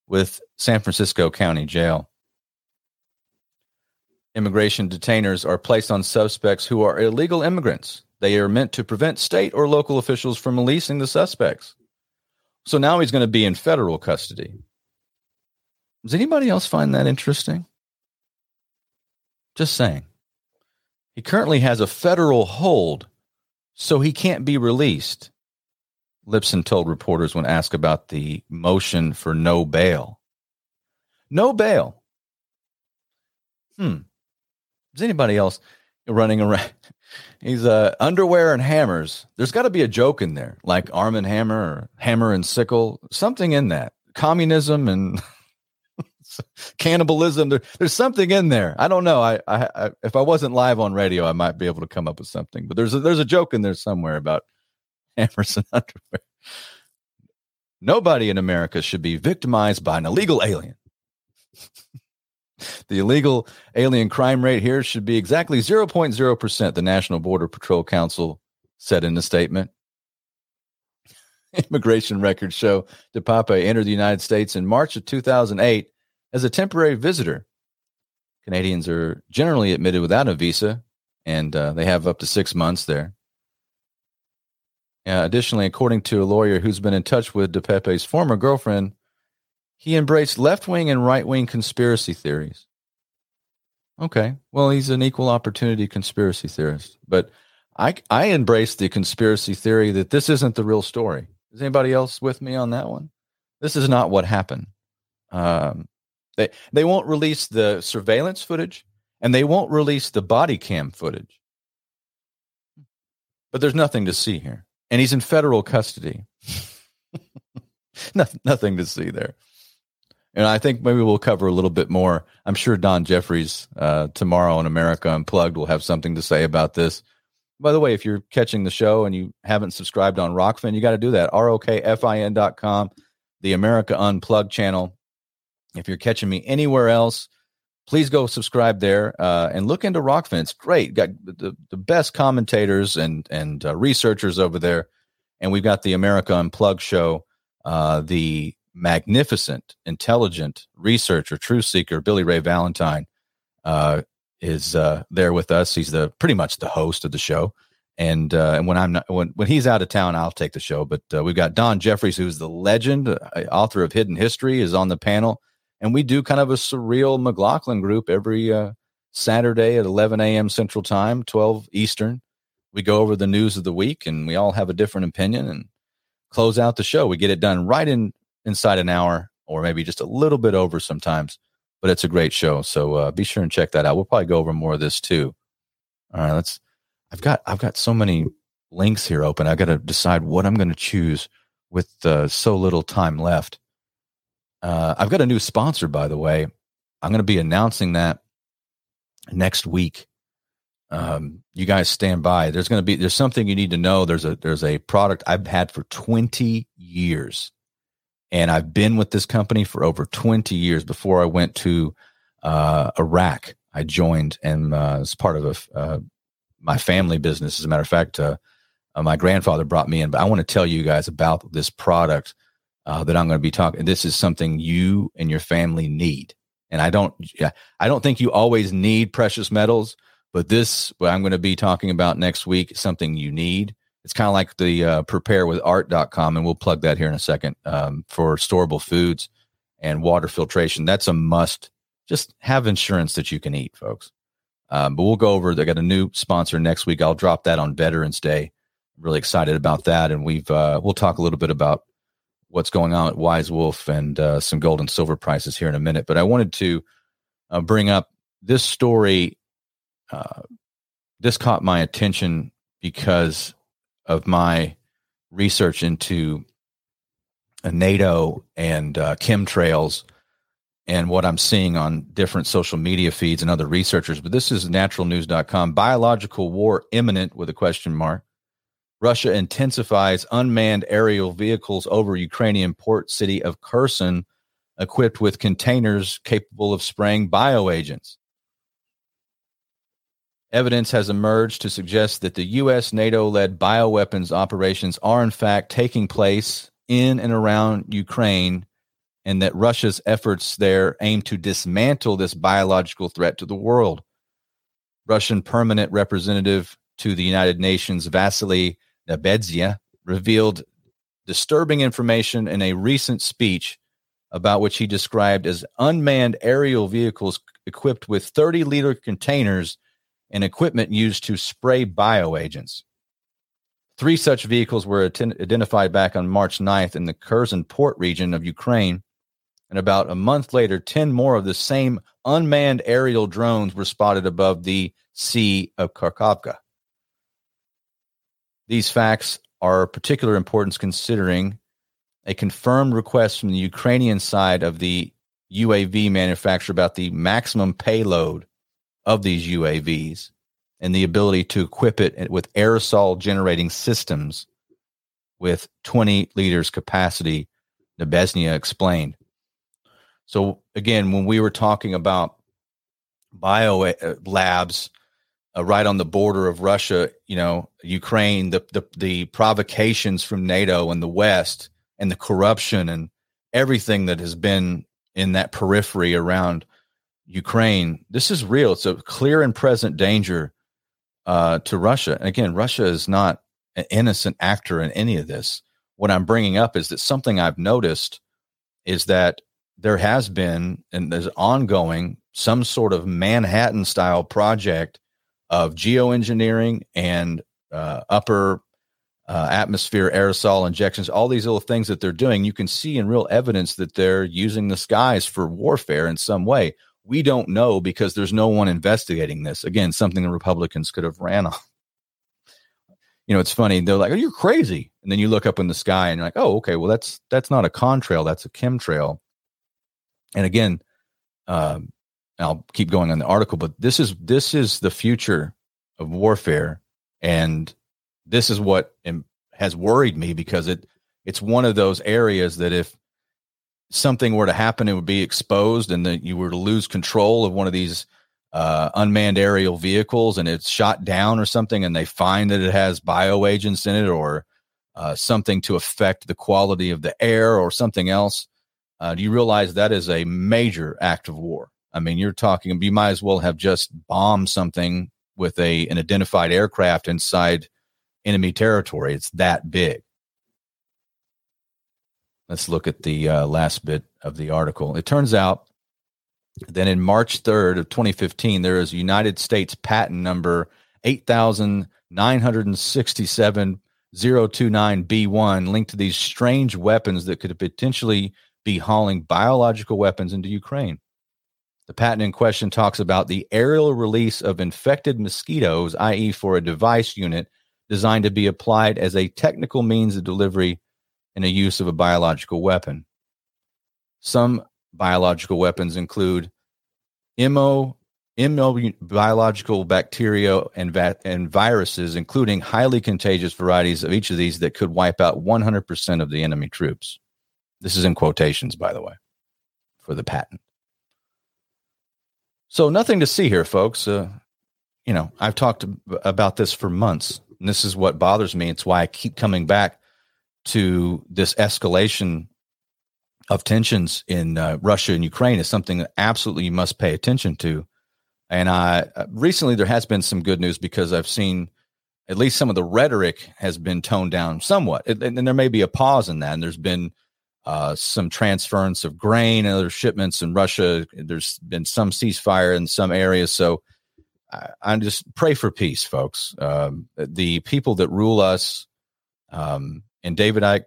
with San Francisco County Jail. Immigration detainers are placed on suspects who are illegal immigrants. They are meant to prevent state or local officials from releasing the suspects. So now he's going to be in federal custody. Does anybody else find that interesting? Just saying. He currently has a federal hold, so he can't be released. Lipson told reporters when asked about the motion for no bail. No bail. Hmm. Is anybody else running around? <laughs> He's uh, underwear and hammers. There's got to be a joke in there, like arm and hammer or hammer and sickle, something in that. Communism and <laughs> <laughs> cannibalism. There, there's something in there. I don't know. I, I, I, if I wasn't live on radio, I might be able to come up with something. But there's a, there's a joke in there somewhere about <laughs> hammers and underwear. Nobody in America should be victimized by an illegal alien. <laughs> the illegal alien crime rate here should be exactly 0.0%, the National Border Patrol Council said in a statement. Immigration records show DePape entered the United States in March of 2008 as a temporary visitor. Canadians are generally admitted without a visa, and uh, they have up to six months there. Uh, additionally, according to a lawyer who's been in touch with DePape's former girlfriend, he embraced left wing and right wing conspiracy theories. Okay, well, he's an equal opportunity conspiracy theorist, but I I embrace the conspiracy theory that this isn't the real story. Is anybody else with me on that one? This is not what happened. Um, they they won't release the surveillance footage, and they won't release the body cam footage. But there's nothing to see here and he's in federal custody. <laughs> nothing, nothing to see there. And I think maybe we'll cover a little bit more. I'm sure Don Jeffries uh, tomorrow on America Unplugged will have something to say about this. By the way, if you're catching the show and you haven't subscribed on Rokfin, you got to do that. R-O-K-F-I-N dot com, the America Unplugged channel. If you're catching me anywhere else, please go subscribe there uh, and look into Rokfin. It's great. Got the, the best commentators and and uh, researchers over there, and we've got the America Unplugged show. Uh, the magnificent, intelligent researcher, truth seeker Billy Ray Valentine uh, is uh, there with us. He's the pretty much the host of the show. And uh, and when I'm not when when he's out of town, I'll take the show. But we've got Don Jeffries, who's the legend, author of Hidden History, is on the panel and we do kind of a surreal McLaughlin group every uh, Saturday at 11 a.m. Central Time, 12 Eastern. We go over the news of the week, and we all have a different opinion, and close out the show. We get it done right in inside an hour, or maybe just a little bit over sometimes. But it's a great show, so uh, be sure and check that out. We'll probably go over more of this too. All right, let's. I've got I've got so many links here open. I got to decide what I'm going to choose with uh, so little time left. Uh, I've got a new sponsor, by the way. I'm going to be announcing that next week. Um, you guys stand by. There's going to be there's something you need to know. There's a there's a product I've had for 20 years, and I've been with this company for over 20 years. Before I went to uh, Iraq, I joined and uh, as part of a, uh, my family business. As a matter of fact, uh, uh, my grandfather brought me in. But I want to tell you guys about this product uh, that I'm going to be talking. This is something you and your family need. And I don't, yeah, I don't think you always need precious metals, but this, what I'm going to be talking about next week, something you need. It's kind of like the uh, preparewithart.com, and we'll plug that here in a second um, for storable foods and water filtration. That's a must. Just have insurance that you can eat, folks. Um, but we'll go over. They got a new sponsor next week. I'll drop that on Veterans Day. I'm really excited about that, and we've uh, we'll talk a little bit about what's going on at Wise Wolf and uh, some gold and silver prices here in a minute. But I wanted to uh, bring up this story. Uh, this caught my attention because of my research into uh, NATO and uh, chemtrails and what I'm seeing on different social media feeds and other researchers. But this is naturalnews.com. Biological war imminent with a question mark. Russia intensifies unmanned aerial vehicles over Ukrainian port city of Kherson, equipped with containers capable of spraying bioagents. Evidence has emerged to suggest that the U.S. NATO led bioweapons operations are, in fact, taking place in and around Ukraine, and that Russia's efforts there aim to dismantle this biological threat to the world. Russian permanent representative to the United Nations, Vasily Nebenzia revealed disturbing information in a recent speech about which he described as unmanned aerial vehicles equipped with 30 liter containers and equipment used to spray bioagents. Three such vehicles were identified back on March 9th in the Kherson port region of Ukraine. And about a month later, 10 more of the same unmanned aerial drones were spotted above the Sea of Kakhovka. These facts are of particular importance considering a confirmed request from the Ukrainian side of the UAV manufacturer about the maximum payload of these UAVs and the ability to equip it with aerosol generating systems with 20 liters capacity, Nebenzia explained. So, again, when we were talking about bio uh, labs uh, right on the border of Russia, you know, Ukraine, the, the, the provocations from NATO and the West, and the corruption and everything that has been in that periphery around Ukraine. This is real. It's a clear and present danger uh, to Russia. And again, Russia is not an innocent actor in any of this. What I'm bringing up is that something I've noticed is that there has been and there's ongoing some sort of Manhattan style project of geoengineering and uh, upper uh, atmosphere aerosol injections, all these little things that they're doing, you can see in real evidence that they're using the skies for warfare in some way. We don't know because there's no one investigating this. Again, something the Republicans could have ran on. You know, it's funny. They're like, "Oh, you're crazy," and then you look up in the sky and you're like, "Oh, okay. Well, that's that's not a contrail. That's a chemtrail." And again, um, I'll keep going on the article, but this is this is the future of warfare, and this is what has worried me because it it's one of those areas that if something were to happen, it would be exposed, and that you were to lose control of one of these uh, unmanned aerial vehicles, and it's shot down or something, and they find that it has bioagents in it or uh, something to affect the quality of the air or something else. Uh, do you realize that is a major act of war? I mean, you're talking. You might as well have just bombed something with a an identified aircraft inside enemy territory. It's that big. Let's look at the uh, last bit of the article. It turns out that in March 3rd of 2015, there is United States patent number 8967-029B1 linked to these strange weapons that could potentially be hauling biological weapons into Ukraine. The patent in question talks about the aerial release of infected mosquitoes, i.e., for a device unit designed to be applied as a technical means of delivery in a use of a biological weapon. Some biological weapons include mo, immunobiological bacteria and, va- and viruses, including highly contagious varieties of each of these that could wipe out 100% of the enemy troops. This is in quotations, by the way, for the patent. So, nothing to see here, folks. Uh, you know, I've talked about this for months. And this is what bothers me. It's why I keep coming back to this escalation of tensions in uh, Russia and Ukraine is something that absolutely you must pay attention to. And I uh, recently there has been some good news because I've seen at least some of the rhetoric has been toned down somewhat, and, and there may be a pause in that. And there's been uh, some transference of grain and other shipments in Russia. There's been some ceasefire in some areas, so I, just pray for peace, folks. Um, the people that rule us, um, and David Icke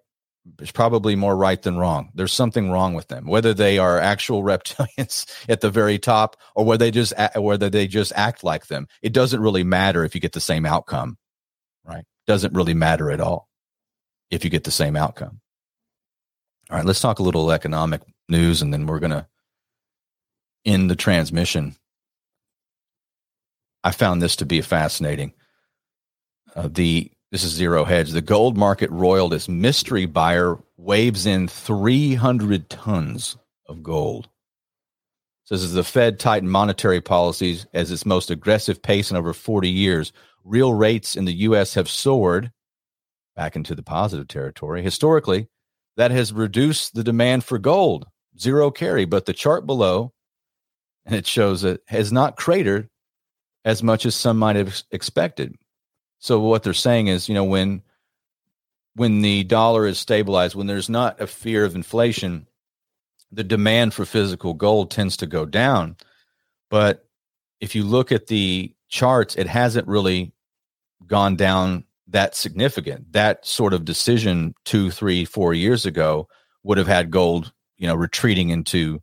is probably more right than wrong. There's something wrong with them, whether they are actual <laughs> reptilians at the very top or whether they just whether they just act like them. It doesn't really matter if you get the same outcome, right? Doesn't really matter at all if you get the same outcome. All right, let's talk a little economic news, and then we're gonna end the transmission. I found this to be fascinating. Uh, the this is zero hedge. The gold market roiled as mystery buyer waves in 300 tons of gold. Says as the Fed tightened monetary policies as its most aggressive pace in over 40 years, real rates in the U.S. have soared back into the positive territory. Historically, that has reduced the demand for gold, zero carry. But the chart below, and it shows it has not cratered as much as some might have expected. So what they're saying is, you know, when when the dollar is stabilized, when there's not a fear of inflation, the demand for physical gold tends to go down. But if you look at the charts, it hasn't really gone down that significant. That sort of decision two, three, four years ago would have had gold, you know, retreating into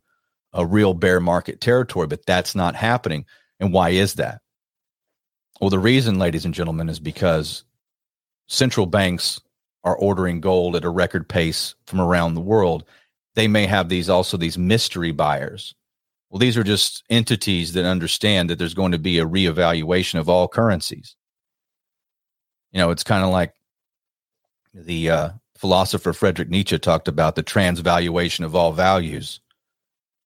a real bear market territory, but that's not happening. And why is that? Well, the reason, ladies and gentlemen, is because central banks are ordering gold at a record pace from around the world. They may have these also these mystery buyers. Well, these are just entities that understand that there's going to be a reevaluation of all currencies. You know, it's kind of like the uh, philosopher Friedrich Nietzsche talked about the transvaluation of all values.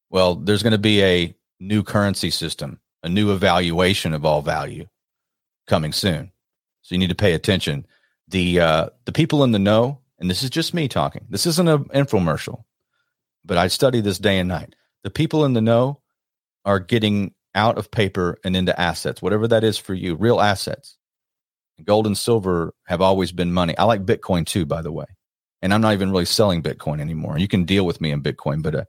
Well, there's going to be a new currency system, a new evaluation of all value coming soon. So you need to pay attention. The uh, the people in the know, and this is just me talking. This isn't an infomercial, but I study this day and night. The people in the know are getting out of paper and into assets, whatever that is for you, real assets. Gold and silver have always been money. I like Bitcoin too, by the way. And I'm not even really selling Bitcoin anymore. You can deal with me in Bitcoin, but uh,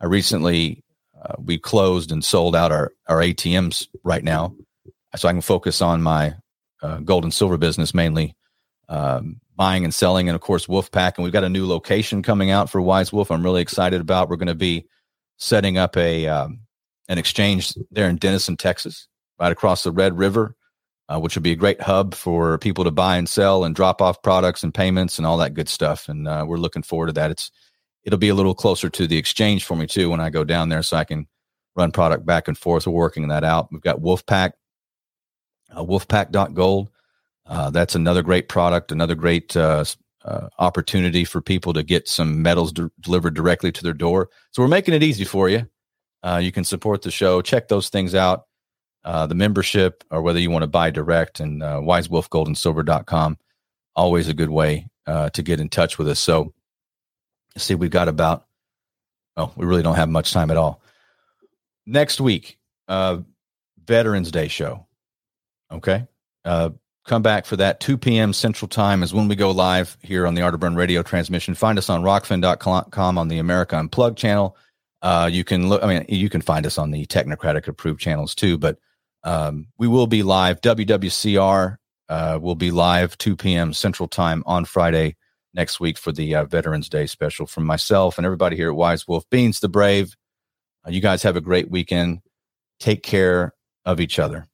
I recently uh, we closed and sold out our our ATMs right now, so I can focus on my uh, gold and silver business mainly, um, buying and selling, and of course Wolfpack. And we've got a new location coming out for Wise Wolf. I'm really excited about. We're going to be setting up a um, an exchange there in Denison, Texas, right across the Red River, uh, which will be a great hub for people to buy and sell and drop off products and payments and all that good stuff. And uh, we're looking forward to that. It's it'll be a little closer to the exchange for me too when I go down there, so I can run product back and forth. We're working that out. We've got Wolfpack, uh, Wolfpack.gold. Uh, that's another great product, another great uh, uh, opportunity for people to get some metals de- delivered directly to their door. So we're making it easy for you. Uh, you can support the show. Check those things out. Uh, the membership, or whether you want to buy direct, and uh, wisewolfgoldandsilver.com. Always a good way uh, to get in touch with us. So see, we've got about, oh we really don't have much time at all. Next week, uh, Veterans Day show. Okay. Uh, come back for that 2 p.m. Central Time is when we go live here on the Art of Burn radio transmission. Find us on rokfin.com on the America Unplugged channel. Uh, you can look, I mean, you can find us on the Technocratic approved channels too, but um, we will be live. WWCR uh, will be live 2 p.m. Central Time on Friday next week for the uh, Veterans Day special from myself and everybody here at Wise Wolf Beans the Brave. Uh, you guys have a great weekend. Take care of each other.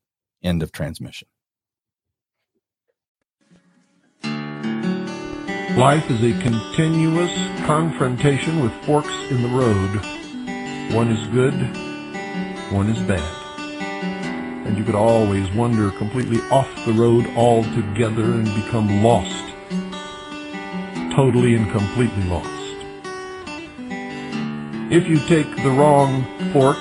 End of transmission. Life is a continuous confrontation with forks in the road. One is good, one is bad. And you could always wander completely off the road altogether and become lost totally and completely lost. If you take the wrong fork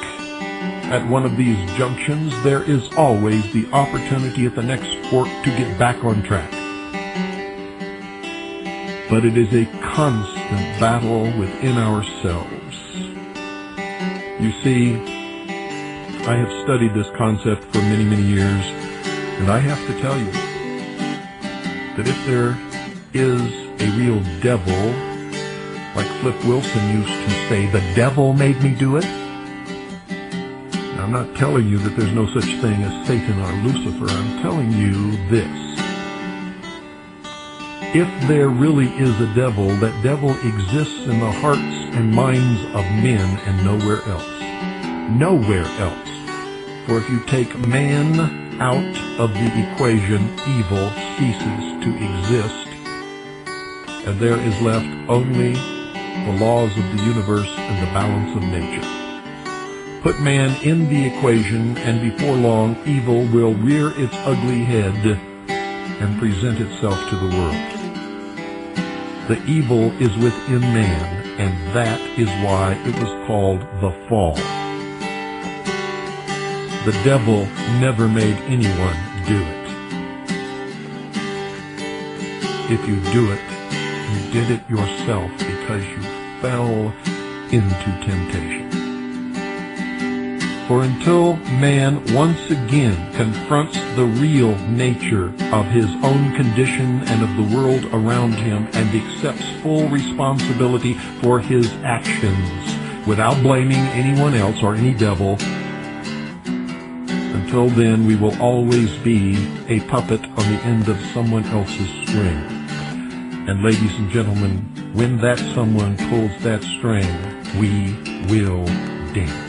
at one of these junctions, there is always the opportunity at the next fork to get back on track. But it is a constant battle within ourselves. You see, I have studied this concept for many, many years, and I have to tell you that if there is a real devil, like Flip Wilson used to say, the devil made me do it. Now, I'm not telling you that there's no such thing as Satan or Lucifer. I'm telling you this. If there really is a devil, that devil exists in the hearts and minds of men and nowhere else. Nowhere else. For if you take man out of the equation, evil ceases to exist and there is left only the laws of the universe and the balance of nature. Put man in the equation, and before long evil will rear its ugly head and present itself to the world. The evil is within man, and that is why it was called the fall. The devil never made anyone do it. If you do it, you did it yourself because you fell into temptation. For until man once again confronts the real nature of his own condition and of the world around him and accepts full responsibility for his actions without blaming anyone else or any devil, Until then, we will always be a puppet on the end of someone else's string. And ladies and gentlemen, when that someone pulls that string, we will dance.